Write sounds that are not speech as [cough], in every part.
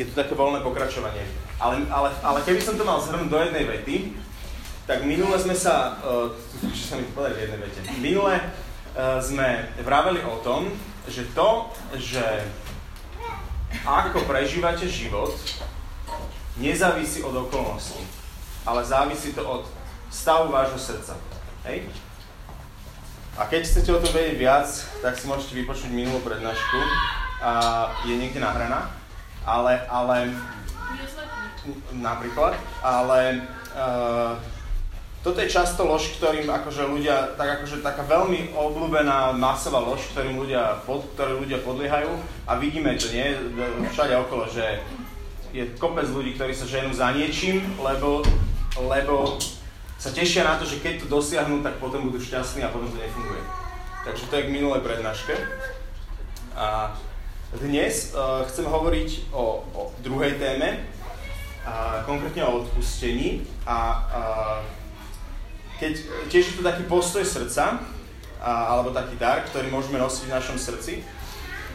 Je to také voľné pokračovanie. Ale, ale, ale keby som to mal zhrnúť do jednej vety, tak minule sme sa, uh, čo sa mi povedať v jednej vete, minule uh, sme vraveli o tom, že to, že ako prežívate život, nezávisí od okolností, ale závisí to od stavu vášho srdca. Hej? A keď chcete o tom vedieť viac, tak si môžete vypočuť minulú prednášku. A je niekde nahraná. Ale, ale... Napríklad. Ale uh, toto je často lož, ktorým akože ľudia, tak akože taká veľmi obľúbená masová lož, ktorým ľudia, pod, ktoré ľudia podliehajú a vidíme to, nie? Všade okolo, že je kopec ľudí, ktorí sa ženú za niečím, lebo, lebo sa tešia na to, že keď to dosiahnu, tak potom budú šťastní a potom to nefunguje. Takže to je k minulej prednáške. A dnes uh, chcem hovoriť o, o druhej téme, a konkrétne o odpustení. A uh, keď tiež je to taký postoj srdca, a, alebo taký dar, ktorý môžeme nosiť v našom srdci.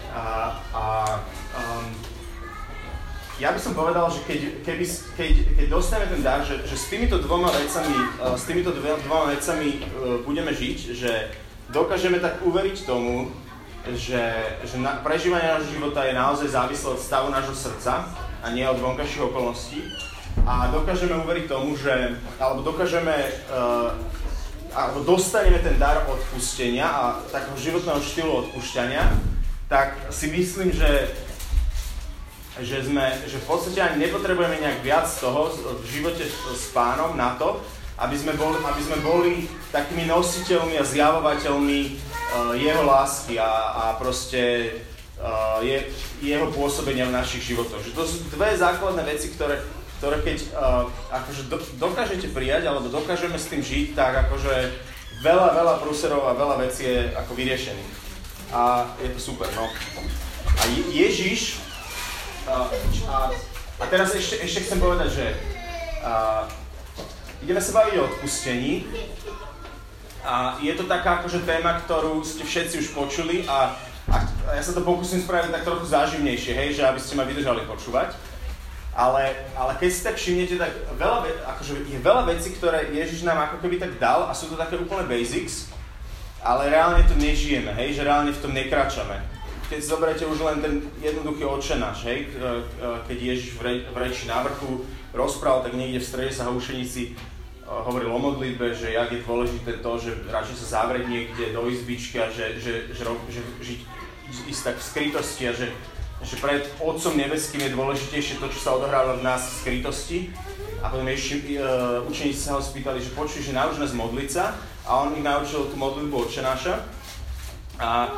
A, a um, ja by som povedal, že keď, keby, keď, keď dostaneme ten dar, že, že s týmito dvoma vecami, uh, s týmito dvoma vecami uh, budeme žiť, že dokážeme tak uveriť tomu, že, že na, prežívanie nášho života je naozaj závislé od stavu nášho srdca a nie od vonkajších okolností. A dokážeme uveriť tomu, že, alebo dokážeme, uh, alebo dostaneme ten dar odpustenia a takého životného štýlu odpúšťania, tak si myslím, že že, sme, že v podstate ani nepotrebujeme nejak viac toho v živote s pánom na to, aby sme boli, aby sme boli takými nositeľmi a zjavovateľmi jeho lásky a, a proste uh, je, jeho pôsobenia v našich životoch. Že to sú dve základné veci, ktoré, ktoré keď uh, akože do, dokážete prijať alebo dokážeme s tým žiť, tak akože veľa, veľa prúserov a veľa vecí je ako vyriešených. A je to super, no. A Ježiš a, a teraz ešte, ešte chcem povedať, že a, ideme sa baviť o odpustení. A je to taká akože téma, ktorú ste všetci už počuli a, a, ja sa to pokúsim spraviť tak trochu záživnejšie, hej, že aby ste ma vydržali počúvať. Ale, ale keď si tak všimnete, tak veľa, akože je veľa vecí, ktoré Ježiš nám ako keby tak dal a sú to také úplne basics, ale reálne to nežijeme, hej, že reálne v tom nekračame keď si zoberiete už len ten jednoduchý očenáš, hej, keď Ježiš v reči na vrchu rozprával, tak niekde v strede sa houšenici hovoril o modlitbe, že jak je dôležité to, že radšej sa zavrieť niekde do izbičky a že, že, že, že žiť ísť tak v skrytosti a že, že pred Otcom Nebeským je dôležitejšie to, čo sa odohráva v nás v skrytosti. A potom ešte uh, učeníci sa ho spýtali, že počuj, že nauč nás modliť a on ich naučil tú modlitbu očenáša. A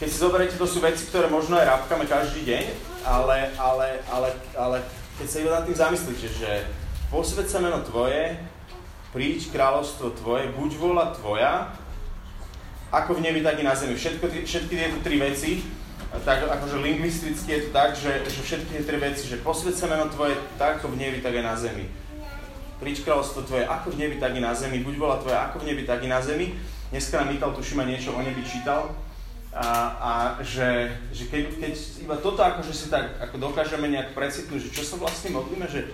keď si zoberiete, to sú veci, ktoré možno aj rábkame každý deň, ale, ale, ale, ale keď sa iba nad tým zamyslíte, že posved sa meno Tvoje, príď kráľovstvo Tvoje, buď vola Tvoja, ako v nebi, tak i na zemi. Všetko, všetky tieto tri veci, tak akože lingvisticky je to tak, že, že všetky tie tri veci, že posved sa meno Tvoje, tak ako v nebi, tak aj na zemi. Príď kráľovstvo Tvoje, ako v nebi, tak i na zemi. Buď vola Tvoja, ako v nebi, tak i na zemi. Dneska nám Mikal, tuším, niečo o nebi čítal a, a že, že keď, keď iba toto akože si tak ako dokážeme nejak precitnúť, že čo sa vlastne modlíme, že,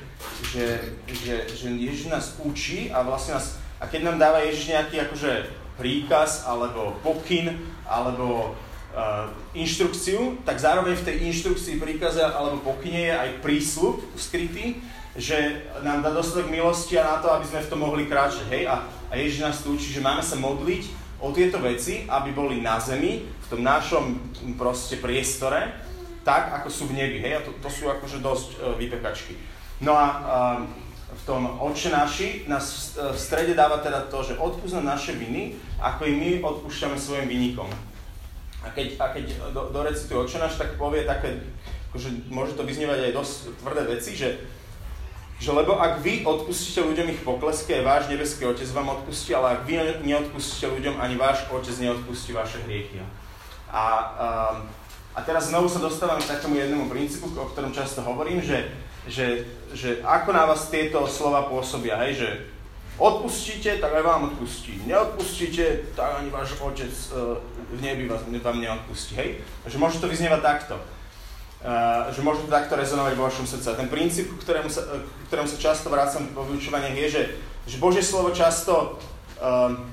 že, že, že Ježiš nás učí a vlastne nás, a keď nám dáva Ježiš nejaký akože príkaz alebo pokyn alebo uh, inštrukciu, tak zároveň v tej inštrukcii, príkaze alebo pokyne je aj prísľub skrytý, že nám dá dostatok milosti a na to, aby sme v tom mohli kráčať. Hej? A, a Ježiš nás tu učí, že máme sa modliť o tieto veci, aby boli na zemi, v tom našom proste priestore, tak, ako sú v nebi. Hej? A to, to sú akože dosť uh, vypekačky. No a uh, v tom Oče naši nás v, v strede dáva teda to, že odpúsť naše viny, ako i my odpúšťame svojim vynikom. A keď, a keď do, dorecituje Oče naš, tak povie také, akože môže to vyznievať aj dosť tvrdé veci, že že lebo ak vy odpustíte ľuďom ich poklesky, aj váš nebeský Otec vám odpustí, ale ak vy neodpustíte ľuďom, ani váš Otec neodpustí vaše hriechy. A, um, a teraz znovu sa dostávam k takému jednému princípu, o ktorom často hovorím, že, že, že ako na vás tieto slova pôsobia, hej, že odpustíte, tak aj vám odpustí. Neodpustíte, tak ani váš Otec uh, v nebi vás, vám neodpustí, hej. Takže môže to vyznievať takto. Uh, že môže to takto rezonovať vo vašom srdci. A ten princíp, ktorému sa, ktorému sa často vrácam vo vyučovaniach je, že, že Božie slovo často um,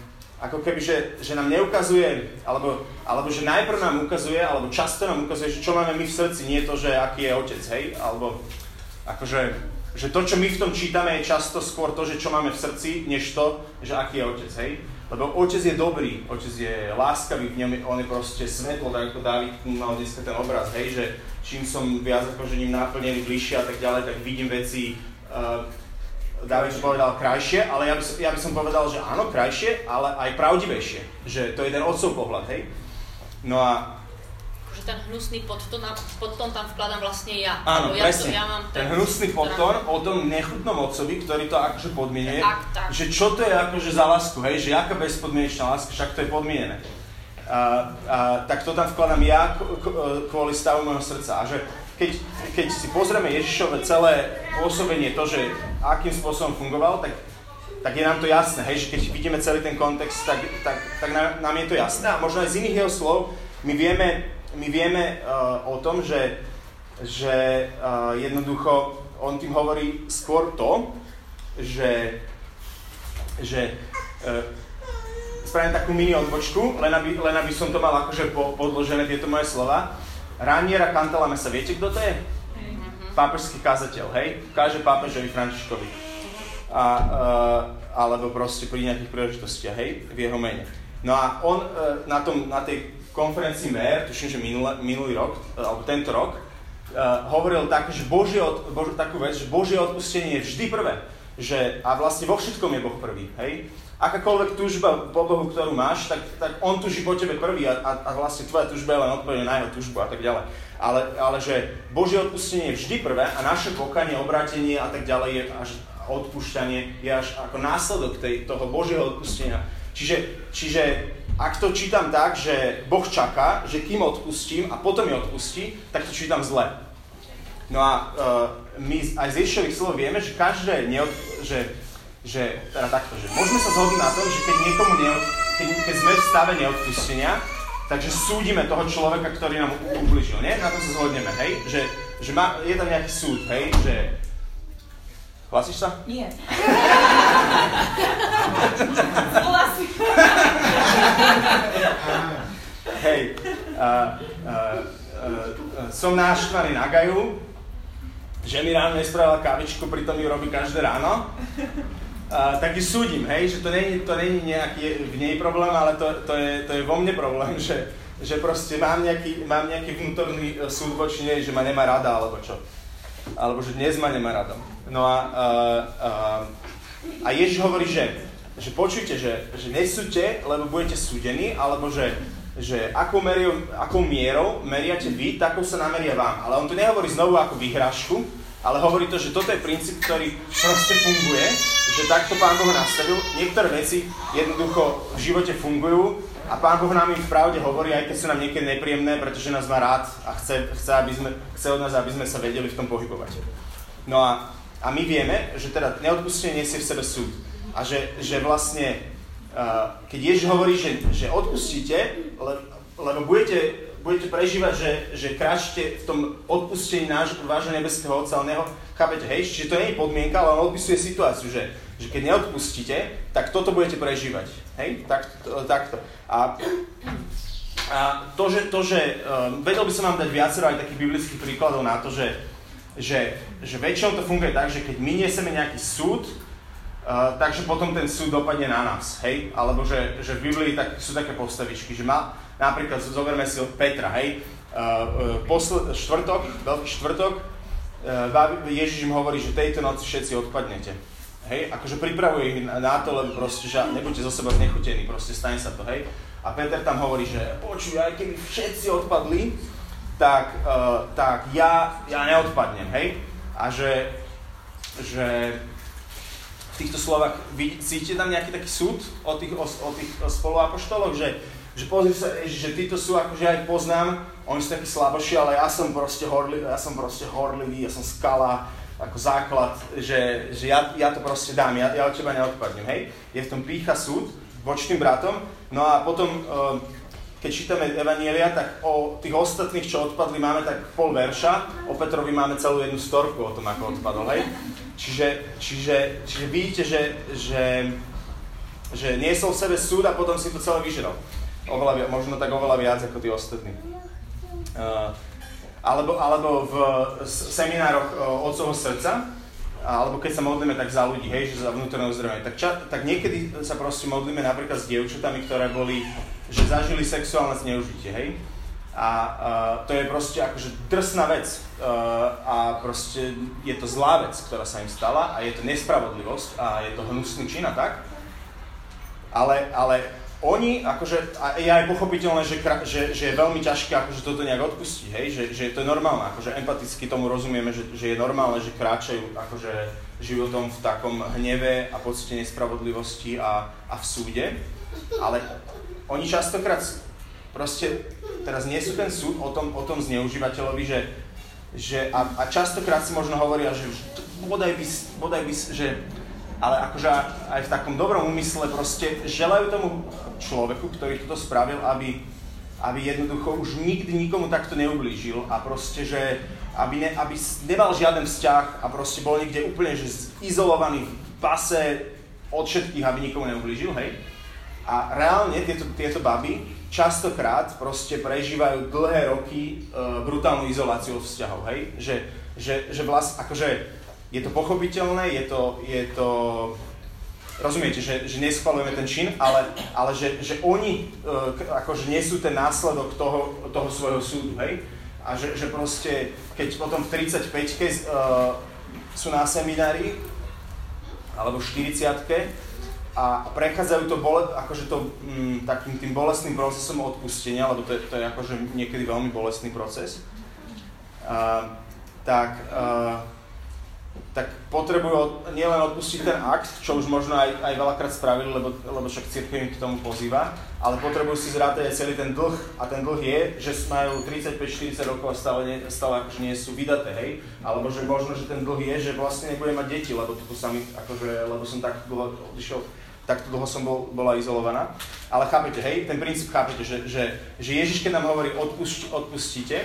ako keby, že, že nám neukazuje, alebo, alebo že najprv nám ukazuje, alebo často nám ukazuje, že čo máme my v srdci, nie to, že aký je otec, hej, alebo akože, že to, čo my v tom čítame, je často skôr to, že čo máme v srdci, než to, že aký je otec, hej. Lebo otec je dobrý, otec je láskavý, v ňom on je proste svetlo, tak ako David mal dneska ten obraz, hej, že čím som viac akože ním naplnený bližšie a tak ďalej, tak vidím veci, uh, David povedal krajšie, ale ja by, som, ja by som povedal, že áno, krajšie, ale aj pravdivejšie. Že to je ten otcov pohľad, hej. No a že ten hnusný podtón, podtón tam vkladám vlastne ja. Áno, ja presne. To, ja mám ten hnusný podtón o tom nechutnom otcovi, ktorý to akože podmienuje, tak, tak. že čo to je akože za lásku, hej, že aká bezpodmienečná láska, však to je podmienené. A, a, tak to tam vkladám ja kvôli stavu môjho srdca. A že keď, keď si pozrieme Ježišové celé pôsobenie, to, že akým spôsobom fungoval, tak, tak je nám to jasné, hej, že keď vidíme celý ten kontext, tak, tak, tak nám je to jasné. A možno aj z iných jeho slov my vieme my vieme uh, o tom, že, že uh, jednoducho on tým hovorí skôr to, že, že uh, spravím takú mini odbočku, len aby, len aby som to mal akože po, podložené tieto moje slova. Raniera Cantalamessa, viete kto to je? Mm-hmm. Pápežský kazateľ, hej? Káže pápežovi Františkovi. A, uh, alebo proste pri nejakých príležitostiach, hej? V jeho mene. No a on uh, na, tom, na tej konferencii MER, tuším, že minulý, minulý rok, e, alebo tento rok, uh, hovoril tak, že Božie od, Bož, takú vec, že Božie odpustenie je vždy prvé. Že, a vlastne vo všetkom je Boh prvý. Hej? Akákoľvek túžba po Bohu, ktorú máš, tak, tak On tuží po tebe prvý a, a, a vlastne tvoja túžba je len odpoveď na jeho túžbu a tak ďalej. Ale, ale že Božie odpustenie je vždy prvé a naše pokanie, obrátenie a tak ďalej je až odpúšťanie je až ako následok tej, toho Božieho odpustenia. Čiže, čiže ak to čítam tak, že Boh čaká, že kým odpustím a potom mi odpustí, tak to čítam zle. No a uh, my aj z Ježišových slov vieme, že každé neod, že, že, teda takto, že môžeme sa zhodnúť na tom, že keď niekomu neod, keď, keď sme v stave neodpustenia, takže súdime toho človeka, ktorý nám ubližil, nie? Na to sa zhodneme, hej? Že, že má, je tam nejaký súd, hej? Že, Hlasíš sa? Nie. [laughs] Hej, uh, uh, uh, som náštvaný na Gaju, že mi ráno nespravila kavičku, pritom ju robí každé ráno. Uh, tak ju súdim, hej, že to není, to není nejaký v nej problém, ale to, to, je, to je vo mne problém, [laughs] že, že proste mám nejaký, mám nejaký vnútorný súd voči nej, že ma nemá rada, alebo čo. Alebo že dnes ma nemá rada. No a, uh, uh, a Ježiš hovorí, že, že počujte, že, že nesúďte, lebo budete súdení, alebo že, že akou, meriou, akou mierou meriate vy, takou sa nameria vám. Ale on to nehovorí znovu ako vyhrážku, ale hovorí to, že toto je princíp, ktorý proste funguje, že takto Pán Boh nastavil. Niektoré veci jednoducho v živote fungujú a Pán Boh nám im v pravde hovorí, aj keď sú nám niekedy nepríjemné, pretože nás má rád a chce, chce, aby sme, chce od nás, aby sme sa vedeli v tom pohybovať. No a a my vieme, že teda neodpustenie nesie v sebe súd. A že, že vlastne, uh, keď Ježiš hovorí, že, že odpustíte, le, lebo budete, budete prežívať, že, že kráčte v tom odpustení náš, vášho nebeského Otca, ale neho, chápete, hej, čiže to nie je podmienka, ale on odpisuje situáciu, že, že keď neodpustíte, tak toto budete prežívať, hej, tak, takto. A, a to, že, to, že um, vedel by som vám dať viacero aj takých biblických príkladov na to, že, že, že väčšinou to funguje tak, že keď my niesieme nejaký súd, uh, takže potom ten súd dopadne na nás, hej? Alebo že, že v Biblii tak, sú také postavičky, že má, napríklad zoberme si od Petra, hej? Uh, posl- štvrtok, veľký štvrtok, uh, Ježiš im hovorí, že tejto noci všetci odpadnete. Hej, akože pripravuje ich na to, lebo proste, že nebuďte zo seba znechutení, proste stane sa to, hej. A Peter tam hovorí, že počuj, aj keby všetci odpadli, tak, uh, tak ja, ja neodpadnem, hej? A že, že týchto slovách vy cítite tam nejaký taký súd o tých, o, o tých spoluapoštoloch, že, že pozri sa, že títo sú akože aj poznám, oni sú takí slaboší, ale ja som proste horlivý, ja som proste horlivý, ja som skala, ako základ, že, že ja, ja to proste dám, ja, ja od teba neodpadnem, hej? Je v tom pícha súd voči tým bratom, no a potom uh, keď čítame Evanielia, tak o tých ostatných, čo odpadli, máme tak pol verša, o Petrovi máme celú jednu storku o tom, ako odpadol, hej? Čiže, čiže, čiže vidíte, že, že, že niesol v sebe súd a potom si to celé vyžral. Oveľa, možno tak oveľa viac ako tí ostatní. Uh, alebo, alebo v seminároch Otcovho srdca, alebo keď sa modlíme tak za ľudí, hej, že za vnútorné uzdravenie, tak, ča, tak niekedy sa proste modlíme napríklad s dievčatami, ktoré boli, že zažili sexuálne zneužitie, hej. A uh, to je proste akože drsná vec. Uh, a proste je to zlá vec, ktorá sa im stala a je to nespravodlivosť a je to hnusný čin a tak. Ale, ale oni, akože, a je aj pochopiteľné, že, že, že je veľmi ťažké akože toto nejak odpustiť, hej, že, že to je normálne, akože empaticky tomu rozumieme, že, že je normálne, že kráčajú akože životom v takom hneve a pocite nespravodlivosti a, a v súde, ale oni častokrát proste teraz nie sú ten súd o tom, o tom zneužívateľovi, že, že a, a častokrát si možno hovoria, že bodaj by, bodaj by, že ale akože aj v takom dobrom úmysle proste želajú tomu človeku, ktorý toto spravil, aby, aby jednoducho už nikdy nikomu takto neublížil a proste, že aby, ne, aby nemal žiaden vzťah a proste bol niekde úplne že izolovaný v base od všetkých, aby nikomu neublížil, hej? A reálne tieto, tieto baby častokrát proste prežívajú dlhé roky e, brutálnu izoláciu vzťahov, hej? Že, že, že vlast, akože je to pochopiteľné, je to, je to rozumiete, že, že neschvalujeme ten čin, ale, ale že, že oni uh, akože nesú ten následok toho, toho svojho súdu, hej? A že, že proste, keď potom v 35-ke uh, sú na seminári, alebo v 40 a prechádzajú to bole, akože to, mm, takým tým bolestným procesom odpustenia, lebo to je, to je akože niekedy veľmi bolestný proces, uh, tak uh, tak potrebujú nielen odpustiť ten akt, čo už možno aj, aj veľakrát spravili, lebo, lebo však církev im k tomu pozýva, ale potrebujú si zrátať aj celý ten dlh a ten dlh je, že majú 35-40 rokov a stále, nie, stále akože nie sú vydaté, hej? Alebo že možno, že ten dlh je, že vlastne nebudem mať deti, lebo toto sami, akože, lebo som tak dlho odišiel, takto dlho som bol, bola izolovaná. Ale chápete, hej, ten princíp chápete, že, že, že Ježiš, keď nám hovorí odpust, odpustite,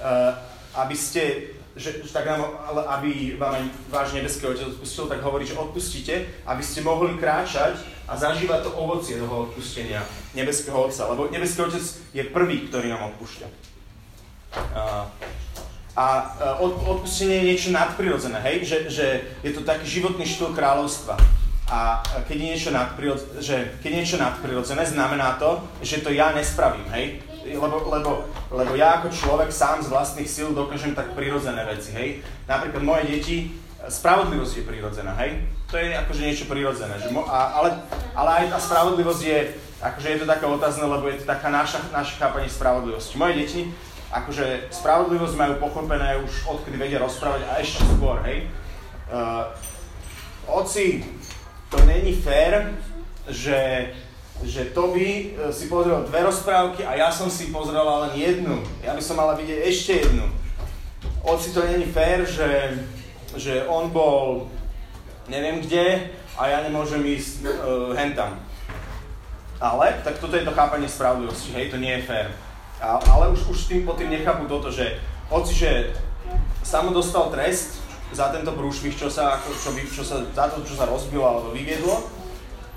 uh, aby ste že, tak nám, aby vám aj váš nebeský otec odpustil, tak hovorí, že odpustíte, aby ste mohli kráčať a zažívať to ovocie toho odpustenia nebeského otca. Lebo nebeský otec je prvý, ktorý nám odpúšťa. A, a od, odpustenie je niečo nadprirodzené, hej? Že, že je to taký životný štýl kráľovstva. A keď je niečo, nadprirodzené, že keď niečo nadprirodzené, znamená to, že to ja nespravím, hej? lebo, lebo, lebo ja ako človek sám z vlastných síl dokážem tak prirodzené veci, hej. Napríklad moje deti, spravodlivosť je prirodzená, hej. To je akože niečo prirodzené. Že mo, a, ale, ale aj tá spravodlivosť je, akože je to také otázne, lebo je to taká naša, naše chápanie spravodlivosti. Moje deti, akože spravodlivosť majú pochopené už odkedy vedia rozprávať a ešte skôr, hej. Uh, oci, to není fér, že že Toby e, si pozrel dve rozprávky a ja som si pozrel len jednu. Ja by som mala vidieť ešte jednu. Oci to není fér, že, že on bol neviem kde a ja nemôžem ísť uh, hentam. Ale, tak toto je to chápanie spravodlivosti, hej, to nie je fér. A, ale už, už tým po tým nechápu toto, že hoci, že sa mu dostal trest za tento prúšvih, čo sa, čo, čo sa, za to, čo sa rozbilo alebo vyviedlo,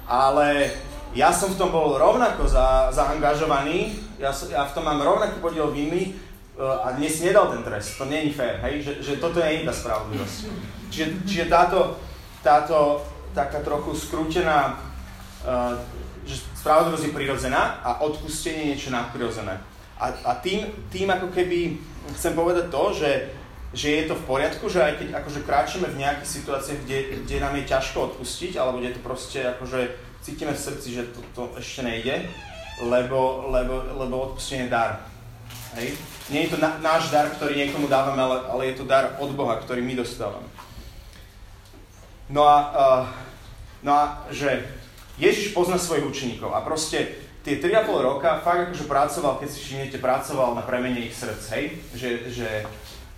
ale ja som v tom bol rovnako za, zaangažovaný, ja, ja v tom mám rovnaký podiel viny uh, a dnes nedal ten trest. To je fér, hej? Že, že toto je tá spravodlivosť. Čiže, čiže táto, táto taká trochu skrútená, uh, že spravodlivosť je prirodzená a odpustenie je niečo nadprirodzené. A, a tým, tým ako keby chcem povedať to, že, že je to v poriadku, že aj keď akože kráčame v nejakých situáciách, kde, kde nám je ťažko odpustiť, alebo kde to proste akože cítime v srdci, že to, to ešte nejde, lebo, lebo, lebo odpustenie je dar. Hej? Nie je to na, náš dar, ktorý niekomu dávame, ale, ale je to dar od Boha, ktorý my dostávame. No a, uh, no a že Ježiš pozná svojich učeníkov a proste tie 3,5 roka fakt akože pracoval, keď si všimnete, pracoval na premene ich srdc, hej? Že, že,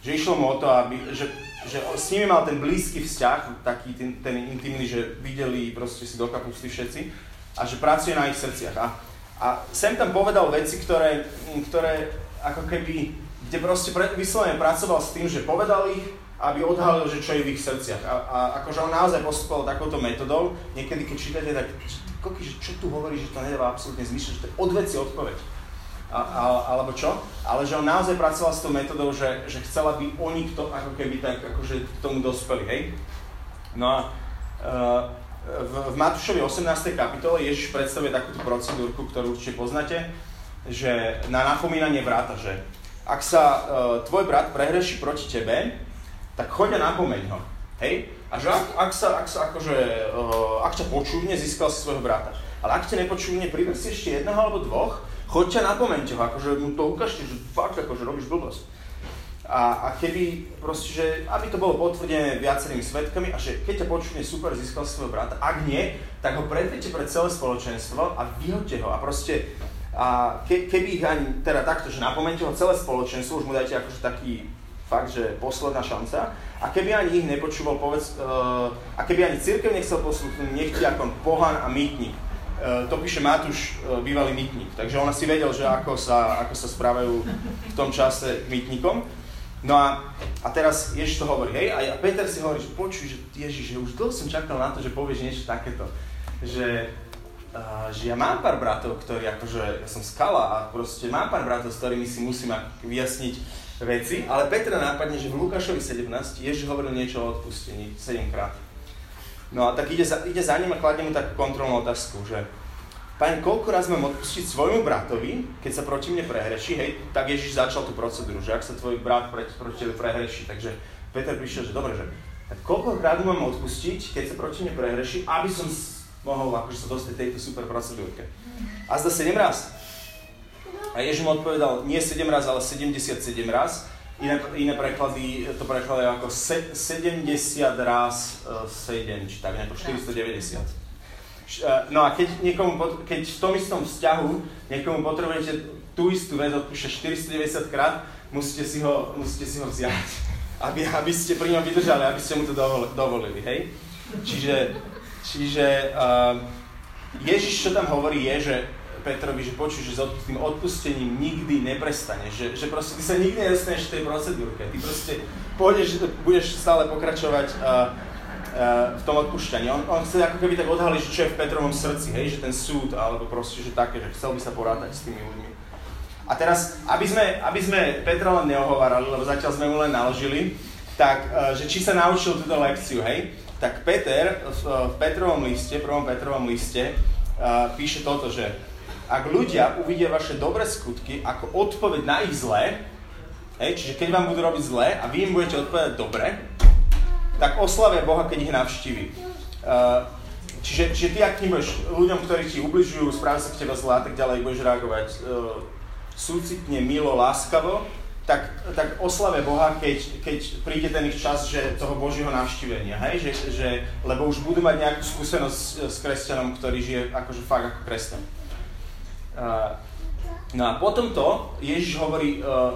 že išlo mu o to, aby, že že s nimi mal ten blízky vzťah, taký ten, ten intimný, že videli, proste si do kapusty všetci a že pracuje na ich srdciach. A, A sem tam povedal veci, ktoré, ktoré ako keby, kde proste pre, vyslovene pracoval s tým, že povedal ich, aby odhalil, že čo je v ich srdciach. A, a akože on naozaj postupoval takouto metodou. Niekedy, keď čítate, tak koky, že čo tu hovorí, že to nedáva absolútne zmysel, že to je odveci odpoveď. A, a, alebo čo? Ale že on naozaj pracoval s tou metodou, že, že chcel, aby oni to ako keby tak akože k tomu dospeli, hej? No a uh, v, v Matúšovi 18. kapitole Ježiš predstavuje takúto procedúrku, ktorú určite poznáte, že na napomínanie brata, že ak sa uh, tvoj brat prehreší proti tebe, tak choď a napomeň ho. Hej? A že ak, ak sa, ak sa akože, uh, ak ťa počúvne, získal si svojho brata. Ale ak ťa nepočúvne, priber si ešte jedného alebo dvoch, choďte a napomeňte ho, akože mu to ukážte, že fakt akože robíš blbosť. A, a keby proste, že aby to bolo potvrdené viacerými svetkami a že keď ťa počuje super, získal svojho brata, ak nie, tak ho predviete pre celé spoločenstvo a vyhoďte ho a proste a ke, keby ich ani, teda takto, že napomente ho celé spoločenstvo, už mu dajte akože taký fakt, že posledná šanca. A keby ani ich nepočúval, povedz, uh, a keby ani církev nechcel poslúchnuť, nech ti ako pohan a mýtnik. Uh, to píše Matúš, uh, bývalý mýtnik. Takže on asi vedel, že ako sa, ako sa správajú v tom čase k mýtnikom. No a, a teraz Ježiš to hovorí, hej, a Peter si hovorí, že počuj, že Ježiš, že už dlho som čakal na to, že povieš niečo takéto. Že, uh, že ja mám pár bratov, ktorí akože, ja som skala a proste mám pár bratov, s ktorými si musím vyjasniť veci, ale Petra nápadne, že v Lukášovi 17 Ježiš hovoril niečo o odpustení 7 krát. No a tak ide za, ide za ním a kladne mu takú kontrolnú otázku, že Pane, koľko raz mám odpustiť svojmu bratovi, keď sa proti mne prehreší, hej, tak Ježiš začal tú procedúru, že ak sa tvoj brat pre, proti tebe prehreší, takže Peter prišiel, že dobre, že tak koľko krát mám odpustiť, keď sa proti mne prehreší, aby som mohol akože sa dostať tejto super procedúrke. A zda 7 raz. A Ježiš mu odpovedal, nie 7 raz, ale 77 raz. Iné, iné preklady to prekladajú ako se, 70 raz 7, e, či tak, nejako 490. Eh, no a keď, niekomu, keď v tom istom vzťahu niekomu potrebujete tú istú vec odpúšťať 490 krát, musíte si ho, musíte si ho vziať, [laughs] aby, aby ste pri ňom vydržali, aby ste mu to dovolili, hej? Čiže, čiže uh, Ježiš, čo tam hovorí, je, že Petrovi, že počuj, že s tým odpustením nikdy neprestaneš, že, že proste ty sa nikdy nedostaneš v tej procedúrke, ty proste pôjdeš, budeš stále pokračovať uh, v tom odpúšťaní. On, on chce ako keby tak odhaliť, čo je v Petrovom srdci, hej, že ten súd, alebo proste, že také, že chcel by sa porátať s tými ľuďmi. A teraz, aby sme, aby sme Petra len neohovárali, lebo zatiaľ sme mu len naložili, tak, e, že či sa naučil túto lekciu, hej, tak Peter v, Petrovom liste, prvom Petrovom liste, uh, píše toto, že ak ľudia uvidia vaše dobré skutky ako odpoveď na ich zlé, hej, čiže keď vám budú robiť zlé a vy im budete odpovedať dobre, tak oslavia Boha, keď ich navštívi. Uh, čiže, čiže ty, ak budeš ľuďom, ktorí ti ubližujú, správajú sa k teba zlá, tak ďalej budeš reagovať uh, súcitne, milo, láskavo, tak, tak oslave Boha, keď, keď príde ten ich čas, že toho Božieho navštívenia, hej? Že, že, lebo už budú mať nejakú skúsenosť s, kresťanom, ktorý žije akože fakt ako kresťan. Uh, No a potom to Ježiš hovorí, uh,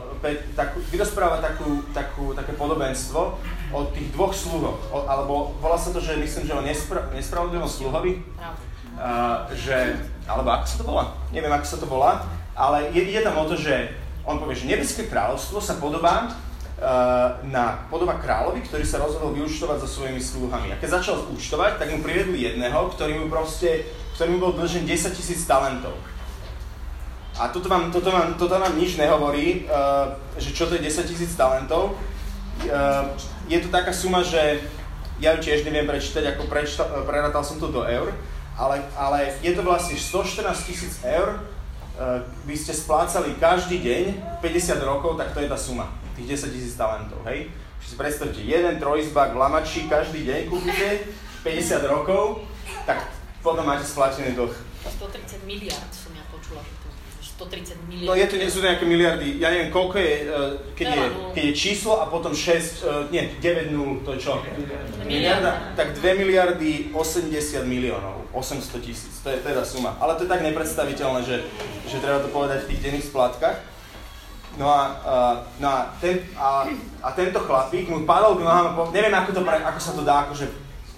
takú, vyrozpráva takú, takú, také podobenstvo o tých dvoch sluhoch, o, alebo volá sa to, že myslím, že o nespra, nespravodlivom sluhovi, uh, že, alebo ako sa to volá, neviem ako sa to volá, ale je, ide tam o to, že on povie, že nebeské kráľovstvo sa podobá na podoba kráľovi, ktorý sa rozhodol vyučtovať so svojimi sluhami. A keď začal účtovať, tak mu privedli jedného, ktorý mu proste, ktorý mu bol dlžen 10 tisíc talentov. A toto vám, toto vám, toto vám nič nehovorí, uh, že čo to je 10 tisíc talentov. Uh, je to taká suma, že ja ju tiež neviem prečítať, ako prečta, prerátal som to do eur, ale, ale je to vlastne 114 tisíc eur, uh, by ste splácali každý deň 50 rokov, tak to je tá suma, tých 10 tisíc talentov, hej? Čiže si predstavte, jeden trojizbak v Lamači každý deň kúpite, [laughs] 50 rokov, tak potom máte splatený dlh. 130 miliard. 130 miliard. No je to, nie sú nejaké miliardy, ja neviem koľko je, e, keď, je, keď je číslo a potom 6, e, nie, 9 nul, to je čo? Miliarda. Tak 2 miliardy 80 miliónov, 800 tisíc, to je teda suma. Ale to je tak nepredstaviteľné, že, že treba to povedať v tých denných splátkach. No a, uh, no a, ten, a, a tento chlapík mu padol k nohám, neviem ako, to pre, ako sa to dá akože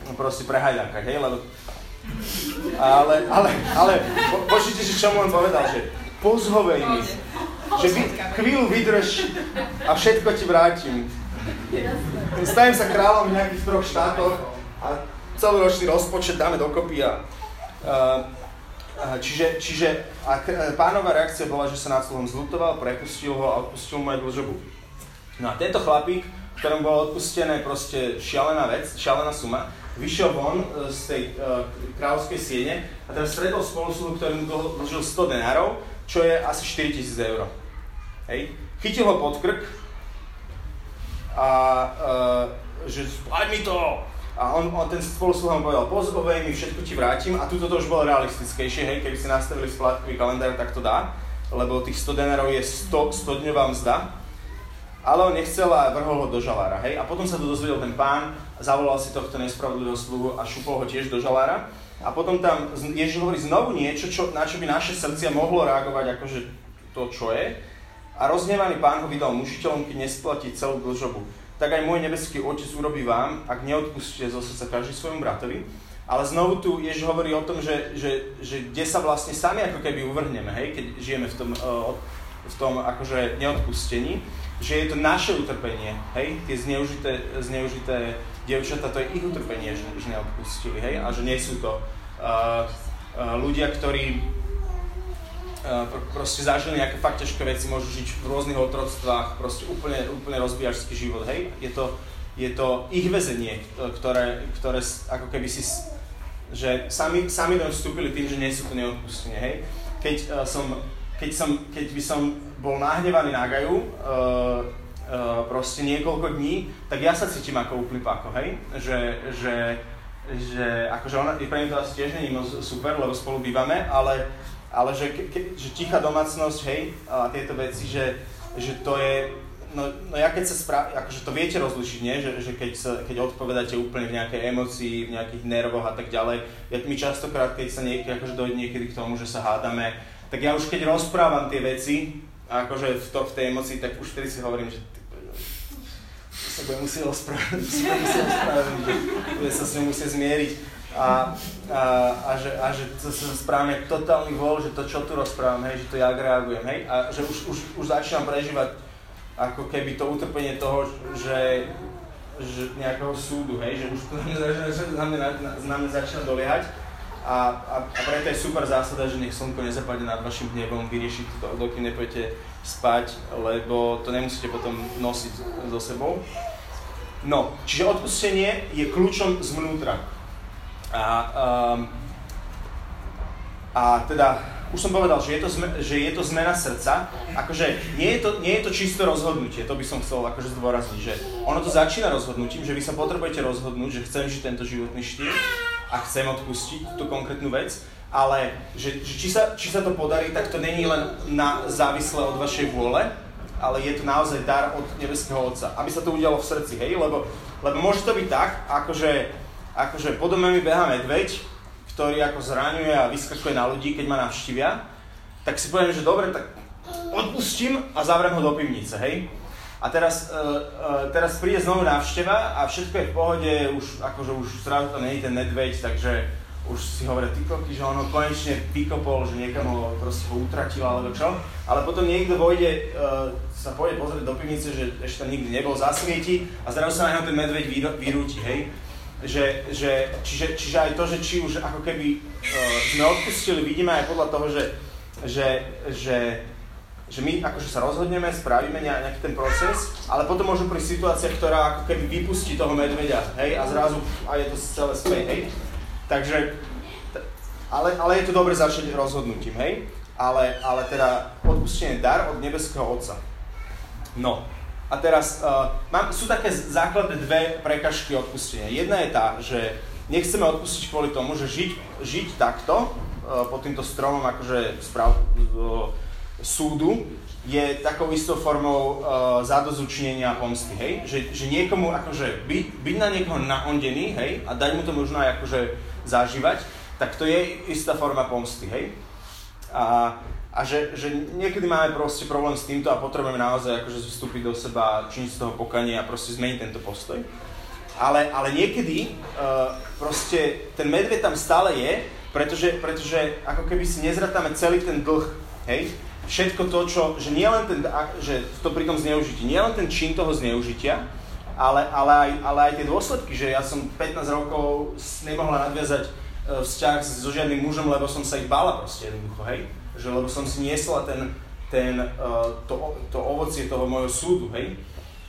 no proste prehajďankať, hej, lebo Ale, ale, ale, po, počujte, že čo mu on povedal, že pozhovej mi, že vy, chvíľu vydrž a všetko ti vrátim. Stajem sa kráľom v nejakých troch štátoch a celoročný rozpočet dáme dokopy a, a čiže, čiže a pánová reakcia bola, že sa nad slovom zlutoval, prepustil ho a odpustil mu aj dlžobu. No a tento chlapík, ktorom bolo odpustené proste šialená vec, šialená suma, vyšiel von e, z tej uh, kráľovskej siene a teraz stretol spolusluhu, ktorý mu dlžil 100 denárov, čo je asi 4000 eur. Hej. Chytil ho pod krk a uh, že splať mi to! A on, on ten spolusluha mu povedal, pozovej mi, všetko ti vrátim a tuto to už bolo realistickejšie, hej, keby si nastavili splátkový kalendár, tak to dá, lebo tých 100 denárov je 100, 100 dňová mzda, ale on nechcel a vrhol ho do žalára, hej. A potom sa to dozvedel ten pán, zavolal si tohto nespravodlivého sluhu a šupol ho tiež do žalára. A potom tam Ježiš hovorí znovu niečo, čo, na čo by naše srdcia mohlo reagovať akože to, čo je. A roznevaný pán ho vydal mužiteľom, keď nesplatí celú dlžobu. Tak aj môj nebeský otec urobí vám, ak neodpustíte zo srdca každý svojmu bratovi. Ale znovu tu Ježiš hovorí o tom, že, že, že kde sa vlastne sami ako keby uvrhneme, hej, keď žijeme v tom, uh, v tom akože neodpustení, že je to naše utrpenie, hej, tie zneužité, zneužité dievčatá, to je ich utrpenie, že, že neodpustili, hej, a že nie sú to uh, uh, ľudia, ktorí uh, pr- proste zažili nejaké fakt ťažké veci, môžu žiť v rôznych otroctvách, proste úplne, úplne rozbíjačský život, hej, je to, je to ich väzenie, ktoré, ktoré ako keby si, že sami, sami do vstúpili tým, že nie sú to neodpustenie, hej. Keď uh, som, keď som, keď by som bol nahnevaný na Gaju, uh, uh, proste niekoľko dní, tak ja sa cítim ako úplný pako, hej? Že, že, že akože ona, pre mňa to asi tiež není super, lebo spolu bývame, ale, ale že, ke, že tichá domácnosť, hej, a tieto veci, že, že to je, no, no ja keď sa správ, akože to viete rozlišiť, nie? Že, že keď, sa, keď odpovedáte úplne v nejakej emocii, v nejakých nervoch a tak ďalej, ja mi častokrát, keď sa niekedy, akože dojde niekedy k tomu, že sa hádame, tak ja už keď rozprávam tie veci, akože v, to, v tej emocii, tak už vtedy si hovorím, že sa [laughs] bude musieť ospravedlniť, bude sa s ňou musieť zmieriť a, a, a, že, a že to sa správne totálny vol, že to čo tu rozprávam, hej, že to ja reagujem, hej, a že už, už, už začínam prežívať ako keby to utrpenie toho, že, že nejakého súdu, hej, že už to na mňa, na na, začína doliehať. A, a, a preto je super zásada, že nech slnko nezapadne nad vašim hnevom, vyriešiť to, dokým nepojete spať, lebo to nemusíte potom nosiť so sebou. No, čiže odpustenie je kľúčom zvnútra. A, um, a teda, už som povedal, že je to, zme, že je to zmena srdca. Akože nie je, to, nie je to čisto rozhodnutie, to by som chcel akože zdôrazniť, že ono to začína rozhodnutím, že vy sa potrebujete rozhodnúť, že chcem žiť tento životný štýl a chcem odpustiť tú konkrétnu vec, ale že, že či, sa, či sa to podarí, tak to není len na závislé od vašej vôle, ale je to naozaj dar od nebeského Otca, aby sa to udialo v srdci, hej, lebo, lebo môže to byť tak, akože, akože po dome mi beha medveď, ktorý ako zraňuje a vyskakuje na ľudí, keď ma navštívia, tak si poviem, že dobre, tak odpustím a zavrem ho do pivnice, hej. A teraz, uh, uh, teraz príde znovu návšteva a všetko je v pohode, už akože už zrazu to nie je ten medveď, takže už si hovoria ty koky, že ono konečne vykopol, že niekam ho proste ho utratil alebo čo. Ale potom niekto vojde, uh, sa pôjde pozrieť do pivnice, že ešte tam nikdy nebol, zasvieti a zrazu sa na ten medveď vyrúti, hej. Že, že, čiže, čiže aj to, že či už ako keby uh, sme odpustili, vidíme aj podľa toho, že, že, že, že my akože sa rozhodneme, spravíme nejaký ten proces, ale potom môže prísť situácia, ktorá ako keby vypustí toho medveďa, hej, a zrazu a je to celé späť, hej. Takže, ale, ale je to dobre začať rozhodnutím, hej? Ale, ale teda odpustenie dar od nebeského Otca. No, a teraz uh, mám, sú také základné dve prekažky odpustenia. Jedna je tá, že nechceme odpustiť kvôli tomu, že žiť, žiť takto, uh, pod týmto stromom akože sprav, uh, súdu, je takou istou formou uh, zadozučnenia a pomsty, hej? Že, že niekomu akože byť, byť na niekoho naondený, hej? A dať mu to možno aj akože zažívať, tak to je istá forma pomsty, hej? A, a že, že niekedy máme proste problém s týmto a potrebujeme naozaj akože vstúpiť do seba, činiť z toho pokanie a proste zmeniť tento postoj. Ale, ale niekedy uh, proste ten medveď tam stále je Pretože, pretože ako keby si nezratáme celý ten dlh, hej, všetko to, čo, že nie len ten, že to pri tom zneužití, nie len ten čin toho zneužitia, ale, ale, aj, ale aj tie dôsledky, že ja som 15 rokov nemohla nadviazať e, vzťah so žiadnym mužom, lebo som sa ich bála proste jednoducho, hej, že lebo som si niesla ten, ten, e, to, to ovocie toho môjho súdu, hej.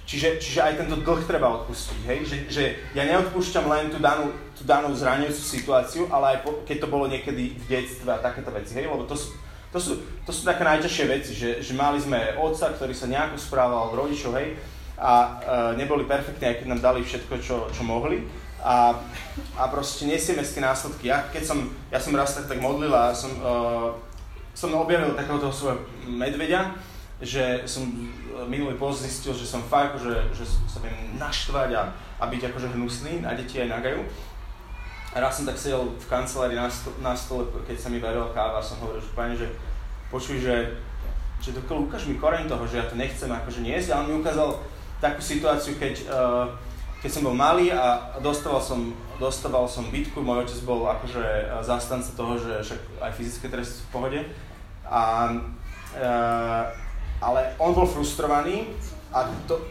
Čiže, čiže aj tento dlh treba odpustiť, hej? Že, že ja neodpúšťam len tú danú, tú danú zraňujúcu situáciu, ale aj po, keď to bolo niekedy v detstve a takéto veci, hej? Lebo to sú, to sú, to sú také najťažšie veci, že, že mali sme otca, ktorý sa nejako správal, rodičov, hej? A e, neboli perfektní, aj keď nám dali všetko, čo, čo mohli. A, a proste nesieme si tie následky. Ja, keď som, ja som raz tak, tak modlil a som, e, som objavil takého toho svojho medveďa, že som minulý post zistil, že som fakt, že, že sa viem naštvať a, a byť akože hnusný na deti aj na gaju. A raz som tak sedel v kancelárii na, sto, na stole, keď sa mi varila káva a som hovoril, že pani, že počuj, že, že to, ukáž mi koreň toho, že ja to nechcem akože niesť. A on mi ukázal takú situáciu, keď, uh, keď som bol malý a dostával som, dostával som bitku, môj otec bol akože zastanca toho, že však aj fyzické tresty sú v pohode. A uh, ale on bol frustrovaný a to,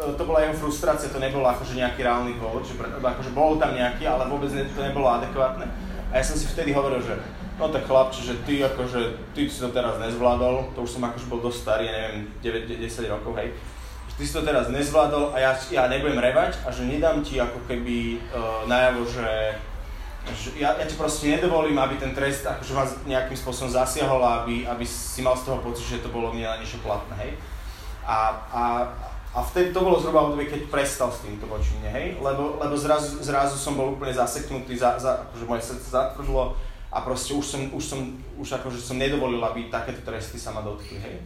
to bola jeho frustrácia, to nebolo akože nejaký reálny dôvod, že akože bol tam nejaký, ale vôbec ne, to nebolo adekvátne. A ja som si vtedy hovoril, že no tak chlapče, že ty akože, ty si to teraz nezvládol, to už som akože bol dosť starý, neviem, 9-10 rokov, hej. Že ty si to teraz nezvládol a ja, ja nebudem revať a že nedám ti ako keby uh, najavo, že ja, ja ti proste nedovolím, aby ten trest akože vás nejakým spôsobom zasiahol a aby, aby si mal z toho pocit, že to bolo mne na niečo platné, hej. A, a, a vtedy to bolo zhruba obdobie, keď prestal s týmto voči mne, hej, lebo, lebo zrazu, zrazu som bol úplne zaseknutý, za, za, akože moje srdce zatvrdlo a proste už som, už som, už akože som nedovolil, aby takéto tresty sa ma dotkli, hej.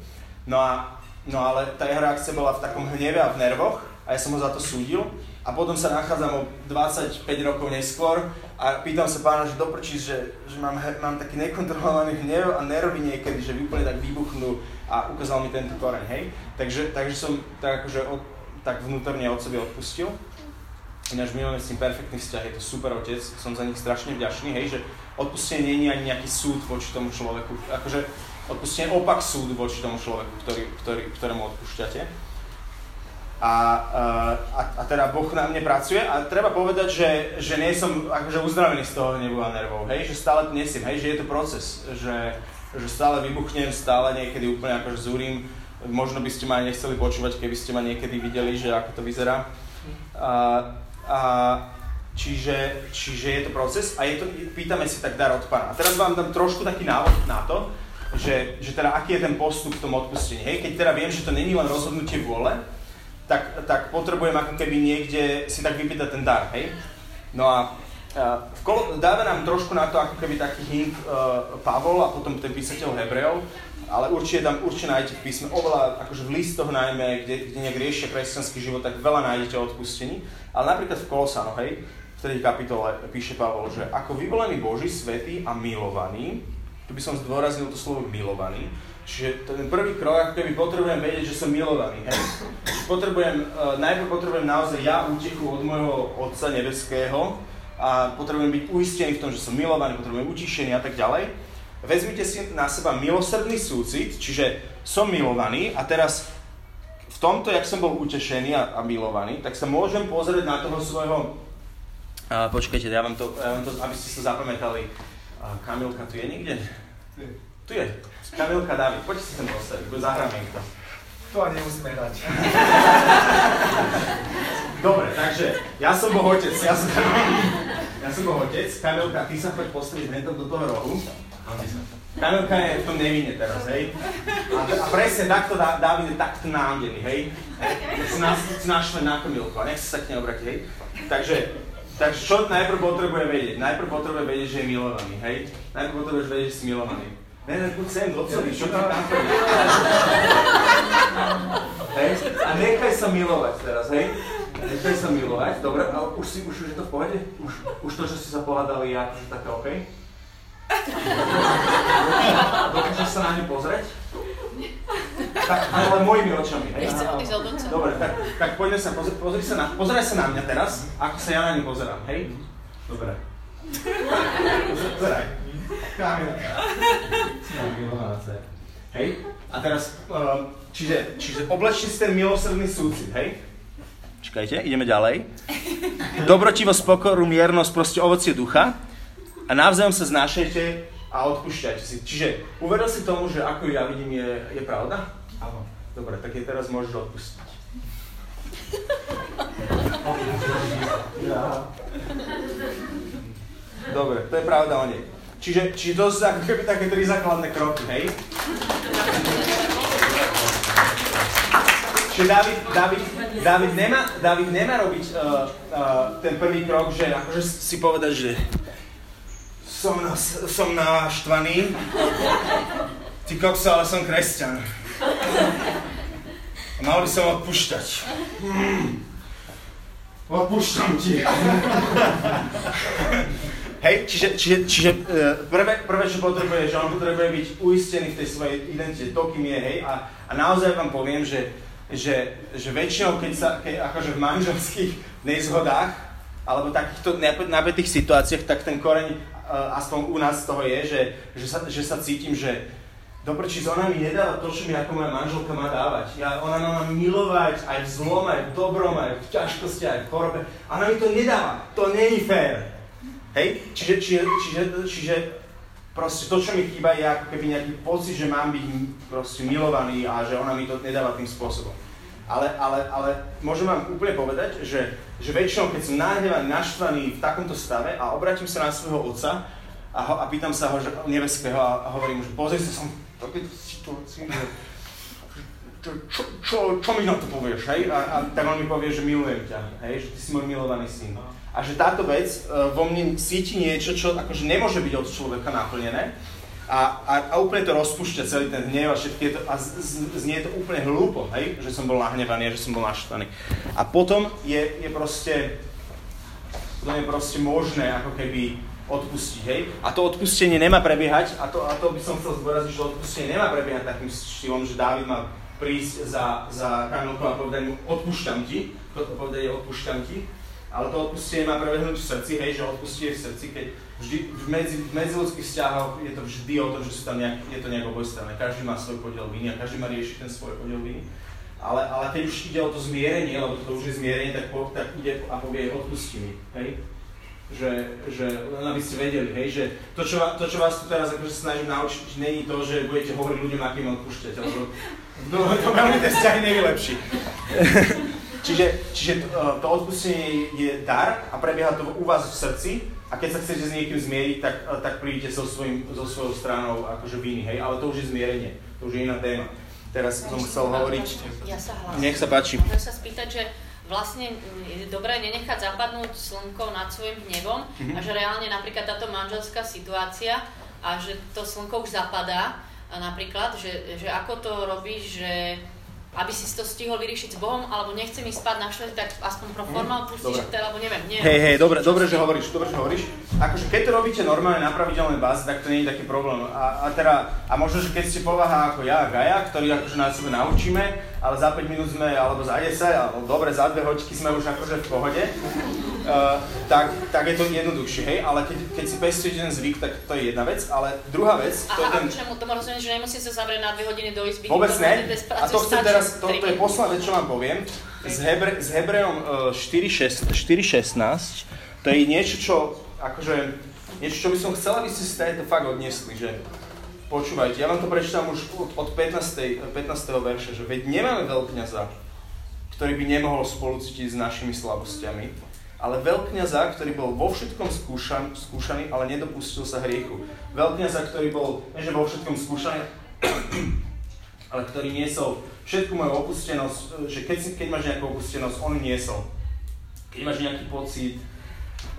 No a, no ale tá jeho reakcia bola v takom hneve a v nervoch a ja som ho za to súdil a potom sa nachádzam o 25 rokov neskôr a pýtam sa pána, že doprčí, že, že mám, mám taký nekontrolovaný hnev a nervy niekedy, že úplne tak vybuchnú a ukázal mi tento koreň, hej. Takže, takže som tak akože od, tak vnútorne od sebe odpustil. Ináč my máme s ním perfektný vzťah, je to super otec, som za nich strašne vďačný, hej, že odpustenie nie je ani nejaký súd voči tomu človeku, akože odpustenie opak súdu voči tomu človeku, ktorý, ktorý, ktorému odpúšťate a, a, a teda Boh na mne pracuje a treba povedať, že, že nie som akože uzdravený z toho hnevu a nervov, hej, že stále nesiem, hej, že je to proces, že, že stále vybuchnem, stále niekedy úplne akože zúrim, možno by ste ma aj nechceli počúvať, keby ste ma niekedy videli, že ako to vyzerá. A, a, čiže, čiže je to proces a je to, pýtame si tak dar od Pána. A teraz vám dám trošku taký návod na to, že, že teda aký je ten postup v tom odpustení. Hej, keď teda viem, že to není len rozhodnutie vôle, tak, tak potrebujem ako keby niekde si tak vypýtať ten dar, hej? No a v kolo, dáva nám trošku na to ako keby taký hint uh, Pavol a potom ten písateľ Hebrejov, ale určite tam určite nájdete v písme oveľa, akože v listoch najmä, kde, kde nejak riešia kresťanský život, tak veľa nájdete o odpustení. Ale napríklad v Kolosano, hej, v tej kapitole píše Pavol, že ako vyvolený Boží, svetý a milovaný, tu by som zdôraznil to slovo milovaný, Čiže ten prvý krok, ako keby potrebujem vedieť, že som milovaný. Hej. Potrebujem, uh, najprv potrebujem naozaj ja útechu od môjho Otca Nebeského a potrebujem byť uistený v tom, že som milovaný, potrebujem utišený a tak ďalej. Vezmite si na seba milosrdný súcit, čiže som milovaný a teraz v tomto, jak som bol utešený a, a milovaný, tak sa môžem pozrieť na toho svojho... Uh, počkajte, ja vám to, ja vám to, aby ste sa zapamätali. Uh, Kamilka tu je niekde? Tu je. Kamilka, David, poďte si sem postaviť, zahráme to. To ani nemusíme hrať. [laughs] Dobre, takže ja som bol otec, ja som, [laughs] ja som bol otec, Kamilka, ty sa choď postaviť hneď do toho rohu. Kamilka je v tom nevinne teraz, hej. A, a presne takto dá, David je takto námdený, hej. Si, nás, si našle na Kamilku a nech sa k nej obráti, hej. Takže, takže čo najprv potrebuje vedieť? Najprv potrebuje vedieť, že je milovaný, hej. Najprv potrebuješ vedieť, že si milovaný. Ne, ne, poď sem, doceli, čo ti tam Hej? A nechaj sa milovať teraz, hej? Nechaj sa milovať, dobre, ale už si, už, už je to v pohode? Už, už to, že si sa pohľadali, je akože také OK? [laughs] Dokážeš sa na ňu pozrieť? Tak, ale mojimi očami, hej? Nechcem odísť od oca. Dobre, tak, tak poďme sa, pozri, pozri sa na, pozeraj sa na mňa teraz, ako sa ja na ňu pozerám, hej? Dobre. Pozeraj. Hej? A teraz, uh, čiže, čiže oblečte si ten milosrdný súcit, hej? Čakajte, ideme ďalej. Dobrotivosť, pokoru, miernosť, proste ovocie ducha. A navzájom sa znášajte a odpúšťajte si. Čiže uvedol si tomu, že ako ja vidím, je, je pravda? Áno. Dobre, tak je teraz môžeš odpustiť. Dobre, to je pravda o nej. Čiže, čiže to sú ako keby také tri základné kroky, hej? Čiže David, David, David, nemá, David nemá robiť uh, uh, ten prvý krok, že akože si povedať, že som, na, som naštvaný, ty kokso, ale som kresťan. A mal by som odpúšťať. Hmm. Odpúšťam ti. [laughs] Hej, čiže, čiže, čiže uh, prvé, prvé, čo potrebuje, že on potrebuje byť uistený v tej svojej identite, to, kým je, hej, a, a naozaj vám poviem, že, že, že väčšinou, keď sa, keď, akože v manželských nezhodách, alebo takýchto napätých situáciách, tak ten koreň, uh, aspoň u nás z toho je, že, že, sa, že sa cítim, že Dobre, či ona mi nedáva to, čo mi ako moja manželka má dávať. Ja, ona ma milovať aj v zlom, aj v dobrom, aj v ťažkosti, aj v chorobe. Ona mi to nedáva. To je fér. Hej? Čiže, čiže, čiže, čiže proste to, čo mi chýba, je ako keby nejaký pocit, že mám byť proste milovaný a že ona mi to nedáva tým spôsobom. Ale, ale, ale môžem vám úplne povedať, že, že väčšinou, keď som nahnevaný, naštvaný v takomto stave a obrátim sa na svojho otca a, ho, a pýtam sa ho, že, nebeského a, a hovorím že pozri sa, som v takejto situácii, že čo, čo, čo, čo mi na to povieš, hej? A, a tak on mi povie, že milujem ťa, hej? Že ty si môj milovaný syn a že táto vec uh, vo mne cíti niečo, čo akože nemôže byť od človeka naplnené a, a, a úplne to rozpúšťa celý ten hnev a všetky to, a z, z, znie to úplne hlúpo, hej? že som bol nahnevaný, že som bol naštvaný. A potom je, je proste, to je proste možné ako keby odpustiť, hej? A to odpustenie nemá prebiehať, a to, a to by som chcel zdôraziť, že odpustenie nemá prebiehať takým štýlom, že Dávid má prísť za, za Kamilkou a povedať mu odpúšťam ti, povedať odpúšťam ti, ale to odpustenie má prebehnúť v srdci, hej, že odpustenie v srdci, keď vždy v, medzi, v medziludských vzťahoch je to vždy o tom, že sú tam nejak, je to nejak obojstranné. Každý má svoj podiel viny a každý má riešiť ten svoj podiel viny. Ale, ale keď už ide o to zmierenie, lebo to už je zmierenie, tak, po, tak ide a povie odpusti mi, hej? Že, že len aby ste vedeli, hej, že to, čo, to, čo vás tu teraz akože snažím naučiť, není to, že budete hovoriť ľuďom, akým odpúšťať, lebo [laughs] to, to veľmi ten vzťah nevylepší. Čiže, čiže to, e, to odpustenie je dar a prebieha to u vás v srdci a keď sa chcete s niekým zmieriť, tak, e, tak prídete so, svojím, so svojou stranou akože viny, hej? Ale to už je zmierenie, to už je iná téma. Teraz som chcel hovoriť... Ja sa hlasím. Nech sa páči. Môžem sa spýtať, že vlastne je dobré nenechať zapadnúť slnko nad svojim hnevom mm-hmm. a že reálne napríklad táto manželská situácia a že to slnko už zapadá napríklad, že, že ako to robíš, že aby si to stihol vyriešiť s Bohom, alebo nechcem ísť spať na štvrť, tak aspoň pro forma pustíš, mm, alebo neviem, nie. Hej, hej, dobre, dobre, že hovoríš, dobre, že hovoríš. Akože keď to robíte normálne na pravidelnej báze, tak to nie je taký problém. A, a, teda, a možno, že keď ste povaha ako ja a Gaja, ktorý akože na sebe naučíme, ale za 5 minút sme, alebo za 10, alebo dobre, za dve hoďky sme už akože v pohode, uh, tak, tak je to jednoduchšie, hej, ale keď, keď si pestujete ten zvyk, tak to je jedna vec, ale druhá vec... To Aha, je ten... a čemu? To rozumiem, že nemusí sa zavrieť na dve hodiny do izby. Vôbec ne, a to chcem teraz, to, to je posledná vec, čo vám poviem, s, Hebre, s Hebrejom uh, 4.16, to je niečo, čo, akože, niečo, čo by som chcel, aby ste si to fakt odniesli, že Počúvajte, ja vám to prečítam už od, od 15. 15. verša, že veď nemáme veľkňaza, ktorý by nemohol spolucítiť s našimi slabostiami, ale veľkňaza, ktorý bol vo všetkom skúšan, skúšaný, ale nedopustil sa hriechu. Veľkňaza, ktorý bol, že vo všetkom skúšaný, [clears throat] ale ktorý niesol všetku moju opustenosť, že keď, si, keď máš nejakú opustenosť, on niesol. Keď máš nejaký pocit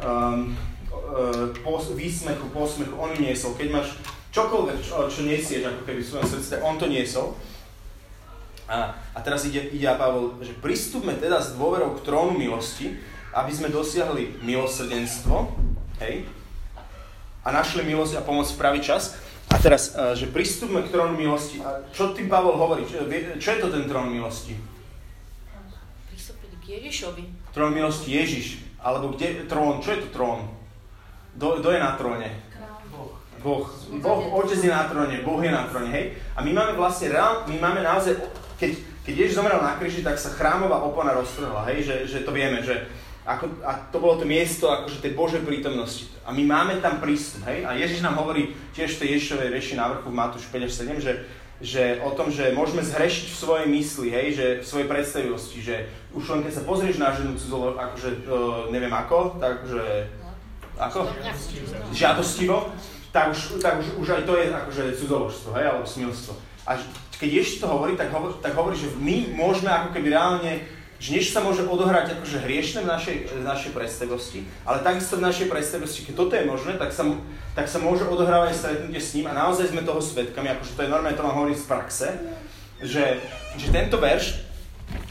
um, uh, pos, výsmechu, posmechu, on niesol. Keď máš čokoľvek, čo, čo nesieš ako keby v svojom srdci, tak on to niesol. A, a teraz ide, ide a Pavel, že pristúpme teda s dôverou k trónu milosti, aby sme dosiahli milosrdenstvo, hej, a našli milosť a pomoc v pravý čas. A teraz, že pristúpme k trónu milosti. A čo tým Pavel hovorí? Čo, čo je to ten trón milosti? Pristúpiť k Ježišovi. Trón milosti Ježiš. Alebo kde trón? Čo je to trón? Kto je na tróne? Boh, boh, Otec je na tróne, Boh je na tróne, hej? A my máme vlastne, reál, my máme naozaj, keď, keď Ježiš zomrel na kríži, tak sa chrámová opona roztrhla, hej? Že, že to vieme, že ako, a to bolo to miesto akože tej Božej prítomnosti. A my máme tam prístup, hej? A Ježiš nám hovorí tiež v tej Ježišovej reši návrhu v Matúš 5 až 7, že, že o tom, že môžeme zhrešiť v svojej mysli, hej? Že v svojej predstavivosti, že už len keď sa pozrieš na ženu cudzolo, akože uh, neviem ako, takže ako? Žiadostivo, tak už, tak už, už aj to je akože cudzoložstvo, hej? Alebo smilstvo. A keď Ježiš to hovorí, tak hovorí, tak hovorí, že my môžeme ako keby reálne že niečo sa môže odohrať akože hriešne v našej, v našej predstavosti, ale takisto v našej predstavosti, keď toto je možné, tak sa, tak sa môže odohrávať stretnutie s ním a naozaj sme toho svetkami, akože to je normálne, to vám hovorím z praxe, že, že tento verš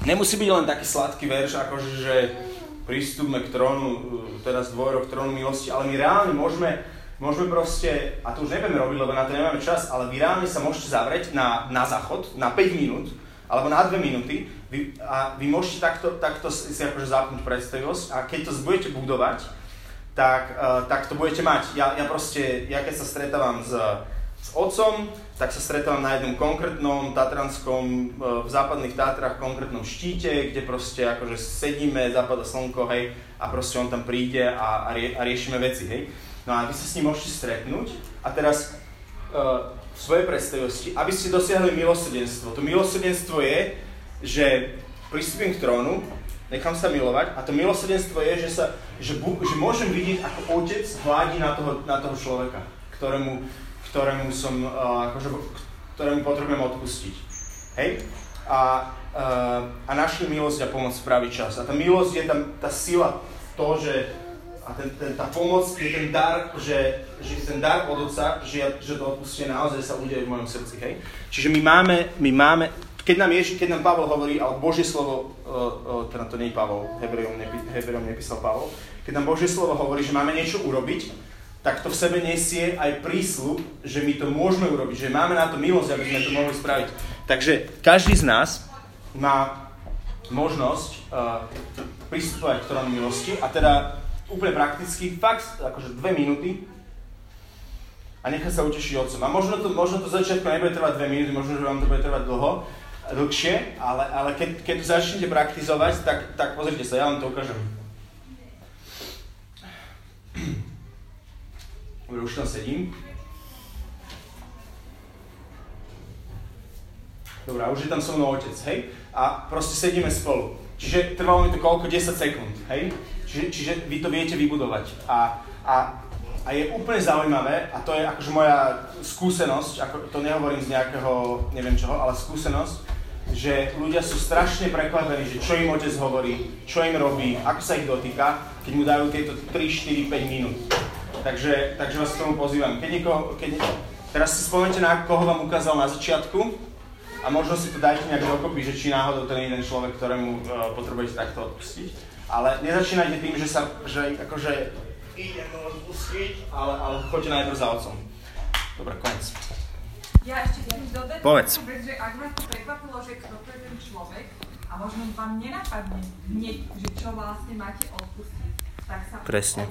nemusí byť len taký sladký verš, akože že prístupme k trónu, teraz dvojro k trónu milosti, ale my reálne môžeme, môžeme proste, a to už nebudeme robiť, lebo na to nemáme čas, ale vy reálne sa môžete zavrieť na, na záchod, na 5 minút, alebo na 2 minúty vy, a vy môžete takto, takto si akože zapnúť predstavivosť a keď to budete budovať, tak, uh, tak to budete mať. Ja, ja proste, ja keď sa stretávam s, s otcom, tak sa stretávam na jednom konkrétnom tatranskom, uh, v západných Tátrach konkrétnom štíte, kde proste akože sedíme, zapada slnko, hej, a proste on tam príde a, a, rie, a riešime veci, hej. No a vy sa s ním môžete stretnúť a teraz uh, v svojej predstavivosti, aby ste dosiahli milosrdenstvo. To milosrdenstvo je, že pristúpim k trónu, nechám sa milovať a to milosrdenstvo je, že, sa, že, že môžem vidieť, ako otec hládi na toho, na toho človeka, ktorému, ktorému, som, uh, akože, ktorému potrebujem odpustiť. Hej? A, uh, a našli milosť a pomoc v pravý čas. A tá milosť je tam tá sila, to, že a ten, ten, tá pomoc je ten dar, že, že ten dar od Otca, že, že to odpustenie naozaj sa udeje v mojom srdci. Hej? Čiže my máme, my máme keď nám, Ježi, keď nám Pavol hovorí, ale Božie slovo, uh, uh, teda to nie je Pavol, Hebrejom, nepi, Hebrejom nepísal Pavol, keď nám Božie slovo hovorí, že máme niečo urobiť, tak to v sebe nesie aj prísľub, že my to môžeme urobiť, že máme na to milosť, aby sme to mohli spraviť. Takže každý z nás má možnosť uh, pristupovať k trónu milosti a teda úplne prakticky, fakt akože dve minúty a nechať sa utešiť otcom. A možno to, možno to začiatku nebude trvať dve minúty, možno, že vám to bude trvať dlho, dlhšie, ale, ale keď, keď to začnete praktizovať, tak, tak pozrite sa, ja vám to ukážem. Dobre, už tam sedím. Dobre, už je tam so mnou otec, hej? A proste sedíme spolu. Čiže trvalo mi to koľko? 10 sekúnd, hej? Čiže, čiže vy to viete vybudovať. A, a, a je úplne zaujímavé, a to je akože moja skúsenosť, ako to nehovorím z nejakého, neviem čoho, ale skúsenosť, že ľudia sú strašne prekvapení, že čo im otec hovorí, čo im robí, ako sa ich dotýka, keď mu dajú tieto 3, 4, 5 minút. Takže, takže vás k tomu pozývam. Keď niekoho, keď, teraz si spomente na koho vám ukázal na začiatku a možno si to dajte nejak dokopy, že či náhodou ten jeden človek, ktorému uh, potrebujete takto odpustiť. Ale nezačínajte tým, že sa, že akože idem odpustiť, ale, ale choďte najprv za otcom. Dobre, koniec. Ja ešte chcem dodať Povedz. vec, že ak vás to prekvapilo, že kto to je ten človek a možno vám nenapadne hneď, že čo vlastne máte odpustiť, tak sa Presne.